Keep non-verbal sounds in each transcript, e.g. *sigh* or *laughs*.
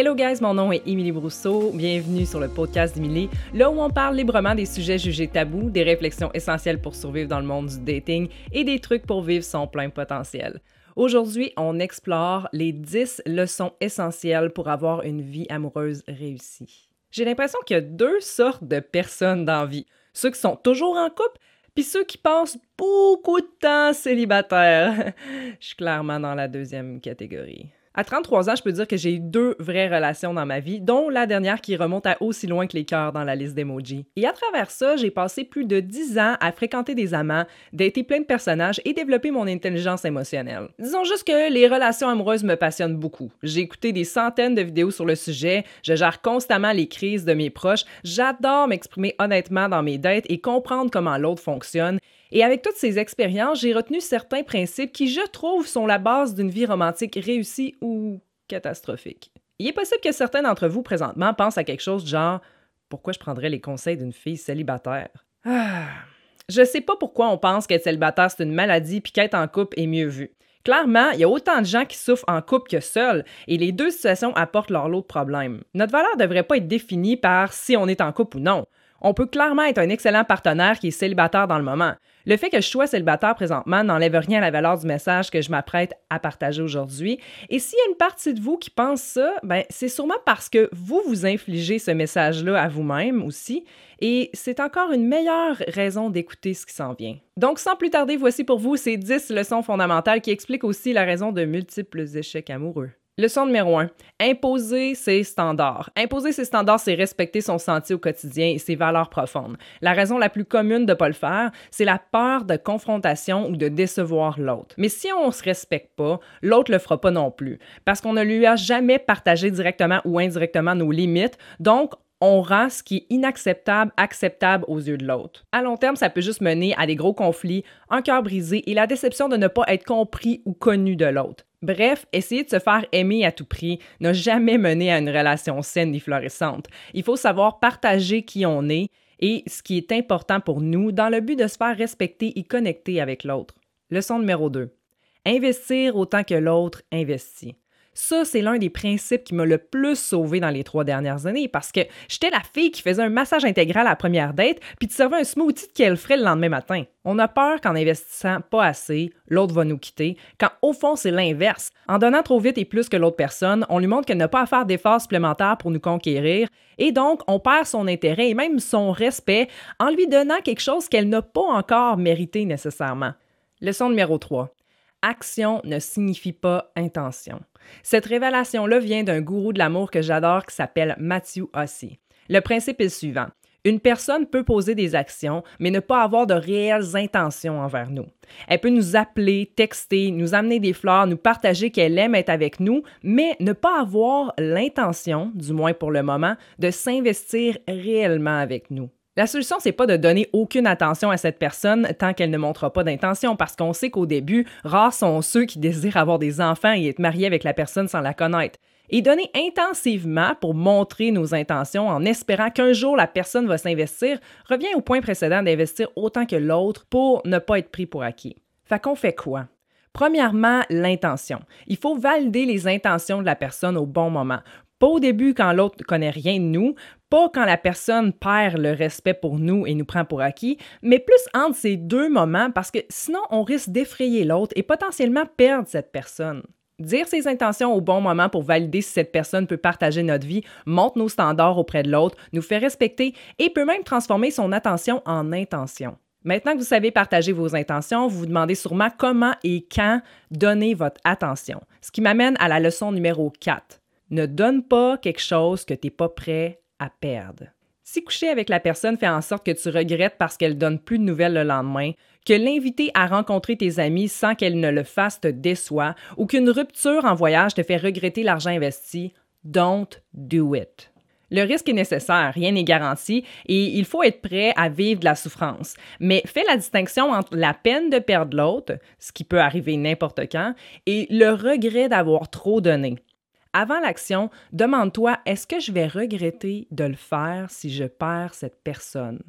Hello guys, mon nom est Émilie Brousseau. Bienvenue sur le podcast d'Émilie, là où on parle librement des sujets jugés tabous, des réflexions essentielles pour survivre dans le monde du dating et des trucs pour vivre son plein potentiel. Aujourd'hui, on explore les 10 leçons essentielles pour avoir une vie amoureuse réussie. J'ai l'impression qu'il y a deux sortes de personnes dans vie. Ceux qui sont toujours en couple, puis ceux qui passent beaucoup de temps célibataires. *laughs* Je suis clairement dans la deuxième catégorie. À 33 ans, je peux dire que j'ai eu deux vraies relations dans ma vie, dont la dernière qui remonte à aussi loin que les cœurs dans la liste d'emojis. Et à travers ça, j'ai passé plus de 10 ans à fréquenter des amants, dater plein de personnages et développer mon intelligence émotionnelle. Disons juste que les relations amoureuses me passionnent beaucoup. J'ai écouté des centaines de vidéos sur le sujet, je gère constamment les crises de mes proches, j'adore m'exprimer honnêtement dans mes dates et comprendre comment l'autre fonctionne, et avec toutes ces expériences, j'ai retenu certains principes qui, je trouve, sont la base d'une vie romantique réussie ou catastrophique. Il est possible que certains d'entre vous présentement pensent à quelque chose du genre Pourquoi je prendrais les conseils d'une fille célibataire? Ah. Je sais pas pourquoi on pense qu'être célibataire c'est une maladie puis qu'être en couple est mieux vu. Clairement, il y a autant de gens qui souffrent en couple que seuls, et les deux situations apportent leur lot de problèmes. Notre valeur ne devrait pas être définie par si on est en couple ou non. On peut clairement être un excellent partenaire qui est célibataire dans le moment. Le fait que je sois célibataire présentement n'enlève rien à la valeur du message que je m'apprête à partager aujourd'hui. Et s'il y a une partie de vous qui pense ça, ben c'est sûrement parce que vous vous infligez ce message-là à vous-même aussi. Et c'est encore une meilleure raison d'écouter ce qui s'en vient. Donc, sans plus tarder, voici pour vous ces 10 leçons fondamentales qui expliquent aussi la raison de multiples échecs amoureux. Leçon numéro 1. Imposer ses standards. Imposer ses standards, c'est respecter son sentier au quotidien et ses valeurs profondes. La raison la plus commune de ne pas le faire, c'est la peur de confrontation ou de décevoir l'autre. Mais si on ne se respecte pas, l'autre le fera pas non plus, parce qu'on ne lui a jamais partagé directement ou indirectement nos limites, donc on rend ce qui est inacceptable acceptable aux yeux de l'autre. À long terme, ça peut juste mener à des gros conflits, un cœur brisé et la déception de ne pas être compris ou connu de l'autre. Bref, essayer de se faire aimer à tout prix n'a jamais mené à une relation saine et florissante. Il faut savoir partager qui on est et ce qui est important pour nous dans le but de se faire respecter et connecter avec l'autre. Leçon numéro 2. Investir autant que l'autre investit. Ça, c'est l'un des principes qui m'a le plus sauvé dans les trois dernières années parce que j'étais la fille qui faisait un massage intégral à la première date puis tu servais un smoothie qu'elle ferait le lendemain matin. On a peur qu'en investissant pas assez, l'autre va nous quitter, quand au fond, c'est l'inverse. En donnant trop vite et plus que l'autre personne, on lui montre qu'elle n'a pas à faire d'efforts supplémentaires pour nous conquérir et donc on perd son intérêt et même son respect en lui donnant quelque chose qu'elle n'a pas encore mérité nécessairement. Leçon numéro 3. Action ne signifie pas intention. Cette révélation-là vient d'un gourou de l'amour que j'adore qui s'appelle Matthew Hussey. Le principe est le suivant. Une personne peut poser des actions, mais ne pas avoir de réelles intentions envers nous. Elle peut nous appeler, texter, nous amener des fleurs, nous partager qu'elle aime être avec nous, mais ne pas avoir l'intention, du moins pour le moment, de s'investir réellement avec nous. La solution, c'est pas de donner aucune attention à cette personne tant qu'elle ne montre pas d'intention, parce qu'on sait qu'au début, rares sont ceux qui désirent avoir des enfants et être mariés avec la personne sans la connaître. Et donner intensivement pour montrer nos intentions en espérant qu'un jour la personne va s'investir revient au point précédent d'investir autant que l'autre pour ne pas être pris pour acquis. Fait qu'on fait quoi? Premièrement, l'intention. Il faut valider les intentions de la personne au bon moment. Pas au début quand l'autre ne connaît rien de nous, pas quand la personne perd le respect pour nous et nous prend pour acquis, mais plus entre ces deux moments parce que sinon on risque d'effrayer l'autre et potentiellement perdre cette personne. Dire ses intentions au bon moment pour valider si cette personne peut partager notre vie montre nos standards auprès de l'autre, nous fait respecter et peut même transformer son attention en intention. Maintenant que vous savez partager vos intentions, vous vous demandez sûrement comment et quand donner votre attention. Ce qui m'amène à la leçon numéro 4. Ne donne pas quelque chose que tu n'es pas prêt à perdre. Si coucher avec la personne fait en sorte que tu regrettes parce qu'elle donne plus de nouvelles le lendemain, que l'inviter à rencontrer tes amis sans qu'elle ne le fasse te déçoit ou qu'une rupture en voyage te fait regretter l'argent investi, don't do it. Le risque est nécessaire, rien n'est garanti et il faut être prêt à vivre de la souffrance. Mais fais la distinction entre la peine de perdre l'autre, ce qui peut arriver n'importe quand, et le regret d'avoir trop donné. Avant l'action, demande-toi est-ce que je vais regretter de le faire si je perds cette personne?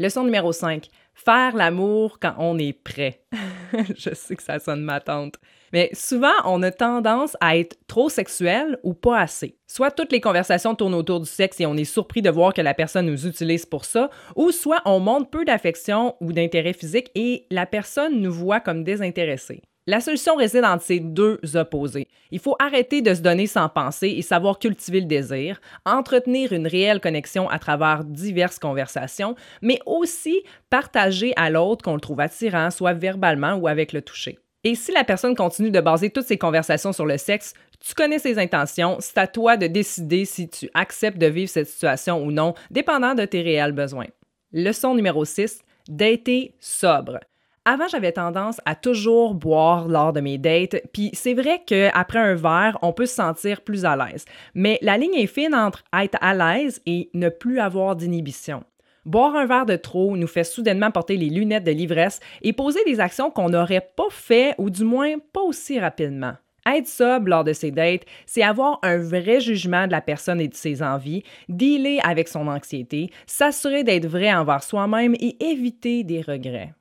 Leçon numéro 5. Faire l'amour quand on est prêt. *laughs* Je sais que ça sonne ma tante. Mais souvent, on a tendance à être trop sexuel ou pas assez. Soit toutes les conversations tournent autour du sexe et on est surpris de voir que la personne nous utilise pour ça, ou soit on montre peu d'affection ou d'intérêt physique et la personne nous voit comme désintéressés. La solution réside entre ces deux opposés. Il faut arrêter de se donner sans penser et savoir cultiver le désir, entretenir une réelle connexion à travers diverses conversations, mais aussi partager à l'autre qu'on le trouve attirant, soit verbalement ou avec le toucher. Et si la personne continue de baser toutes ses conversations sur le sexe, tu connais ses intentions, c'est à toi de décider si tu acceptes de vivre cette situation ou non, dépendant de tes réels besoins. Leçon numéro 6, dater sobre. Avant, j'avais tendance à toujours boire lors de mes dates, puis c'est vrai qu'après un verre, on peut se sentir plus à l'aise. Mais la ligne est fine entre être à l'aise et ne plus avoir d'inhibition. Boire un verre de trop nous fait soudainement porter les lunettes de l'ivresse et poser des actions qu'on n'aurait pas fait ou du moins pas aussi rapidement. Être sobre lors de ces dates, c'est avoir un vrai jugement de la personne et de ses envies, dealer avec son anxiété, s'assurer d'être vrai envers soi-même et éviter des regrets.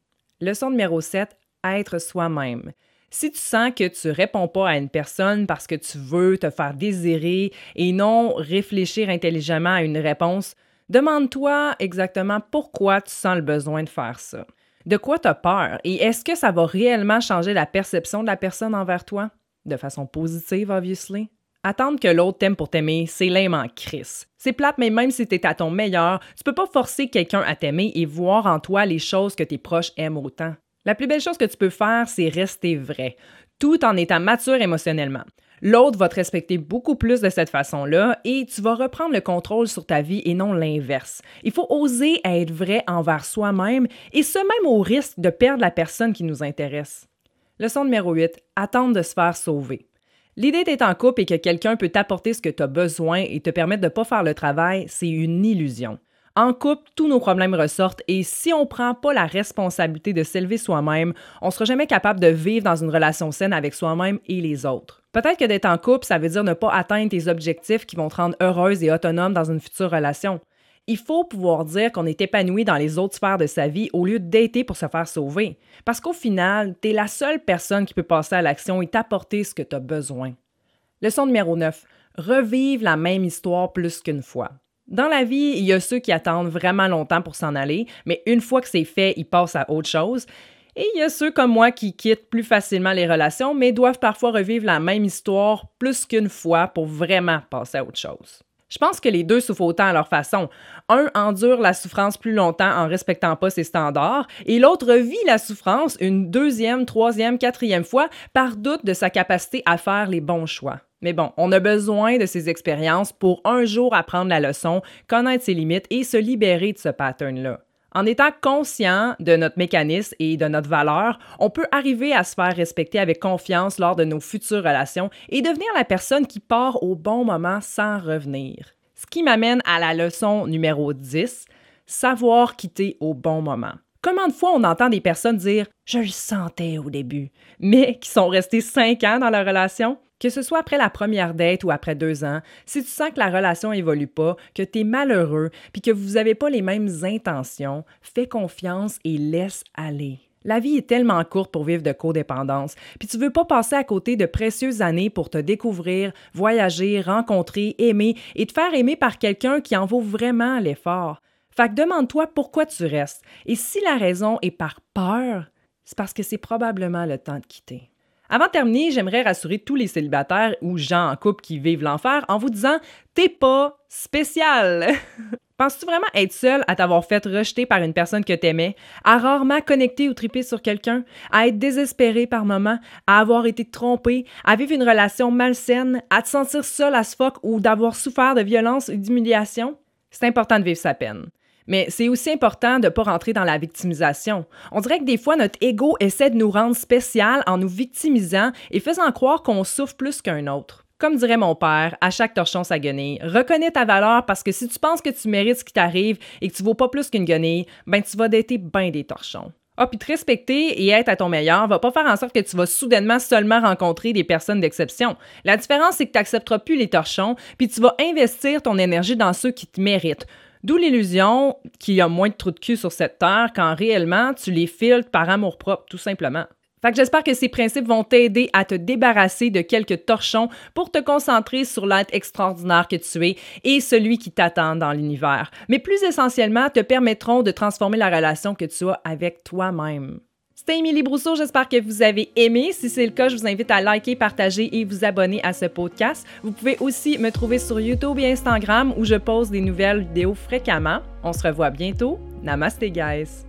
Leçon numéro 7, être soi-même. Si tu sens que tu réponds pas à une personne parce que tu veux te faire désirer et non réfléchir intelligemment à une réponse, demande-toi exactement pourquoi tu sens le besoin de faire ça. De quoi tu as peur et est-ce que ça va réellement changer la perception de la personne envers toi? De façon positive, obviously. Attendre que l'autre t'aime pour t'aimer, c'est lame en crise. C'est plate, mais même si t'es à ton meilleur, tu peux pas forcer quelqu'un à t'aimer et voir en toi les choses que tes proches aiment autant. La plus belle chose que tu peux faire, c'est rester vrai, tout en étant mature émotionnellement. L'autre va te respecter beaucoup plus de cette façon-là et tu vas reprendre le contrôle sur ta vie et non l'inverse. Il faut oser être vrai envers soi-même et ce même au risque de perdre la personne qui nous intéresse. Leçon numéro 8. Attendre de se faire sauver. L'idée d'être en couple et que quelqu'un peut t'apporter ce que tu as besoin et te permettre de ne pas faire le travail, c'est une illusion. En couple, tous nos problèmes ressortent et si on ne prend pas la responsabilité de s'élever soi-même, on ne sera jamais capable de vivre dans une relation saine avec soi-même et les autres. Peut-être que d'être en couple, ça veut dire ne pas atteindre tes objectifs qui vont te rendre heureuse et autonome dans une future relation. Il faut pouvoir dire qu'on est épanoui dans les autres sphères de sa vie au lieu d'aider pour se faire sauver. Parce qu'au final, tu es la seule personne qui peut passer à l'action et t'apporter ce que tu as besoin. Leçon numéro 9. Revive la même histoire plus qu'une fois. Dans la vie, il y a ceux qui attendent vraiment longtemps pour s'en aller, mais une fois que c'est fait, ils passent à autre chose. Et il y a ceux comme moi qui quittent plus facilement les relations, mais doivent parfois revivre la même histoire plus qu'une fois pour vraiment passer à autre chose. Je pense que les deux souffrent autant à leur façon. Un endure la souffrance plus longtemps en respectant pas ses standards et l'autre vit la souffrance une deuxième, troisième, quatrième fois par doute de sa capacité à faire les bons choix. Mais bon, on a besoin de ces expériences pour un jour apprendre la leçon, connaître ses limites et se libérer de ce pattern-là. En étant conscient de notre mécanisme et de notre valeur, on peut arriver à se faire respecter avec confiance lors de nos futures relations et devenir la personne qui part au bon moment sans revenir. Ce qui m'amène à la leçon numéro 10, savoir quitter au bon moment. Combien de fois on entend des personnes dire Je le sentais au début, mais *laughs* qui sont restés cinq ans dans la relation? Que ce soit après la première date ou après deux ans, si tu sens que la relation évolue pas, que tu es malheureux, puis que vous n'avez pas les mêmes intentions, fais confiance et laisse aller. La vie est tellement courte pour vivre de codépendance, puis tu veux pas passer à côté de précieuses années pour te découvrir, voyager, rencontrer, aimer et te faire aimer par quelqu'un qui en vaut vraiment l'effort. Demande-toi pourquoi tu restes. Et si la raison est par peur, c'est parce que c'est probablement le temps de quitter. Avant de terminer, j'aimerais rassurer tous les célibataires ou gens en couple qui vivent l'enfer en vous disant T'es pas spécial! *laughs* Penses-tu vraiment être seul à t'avoir fait rejeter par une personne que t'aimais, à rarement connecter ou triper sur quelqu'un, à être désespéré par moments, à avoir été trompé, à vivre une relation malsaine, à te sentir seul à ce fuck ou d'avoir souffert de violence ou d'humiliation? C'est important de vivre sa peine. Mais c'est aussi important de ne pas rentrer dans la victimisation. On dirait que des fois, notre ego essaie de nous rendre spécial en nous victimisant et faisant croire qu'on souffre plus qu'un autre. Comme dirait mon père, à chaque torchon sa guenille, reconnais ta valeur parce que si tu penses que tu mérites ce qui t'arrive et que tu vaux pas plus qu'une guenille, ben tu vas dater bien des torchons. Ah, puis te respecter et être à ton meilleur va pas faire en sorte que tu vas soudainement seulement rencontrer des personnes d'exception. La différence, c'est que tu n'accepteras plus les torchons, puis tu vas investir ton énergie dans ceux qui te méritent D'où l'illusion qu'il y a moins de trous de cul sur cette terre quand réellement tu les filtres par amour propre, tout simplement. Fait que j'espère que ces principes vont t'aider à te débarrasser de quelques torchons pour te concentrer sur l'être extraordinaire que tu es et celui qui t'attend dans l'univers. Mais plus essentiellement, te permettront de transformer la relation que tu as avec toi-même. C'était Émilie Brousseau, j'espère que vous avez aimé. Si c'est le cas, je vous invite à liker, partager et vous abonner à ce podcast. Vous pouvez aussi me trouver sur YouTube et Instagram où je pose des nouvelles vidéos fréquemment. On se revoit bientôt. Namaste, guys!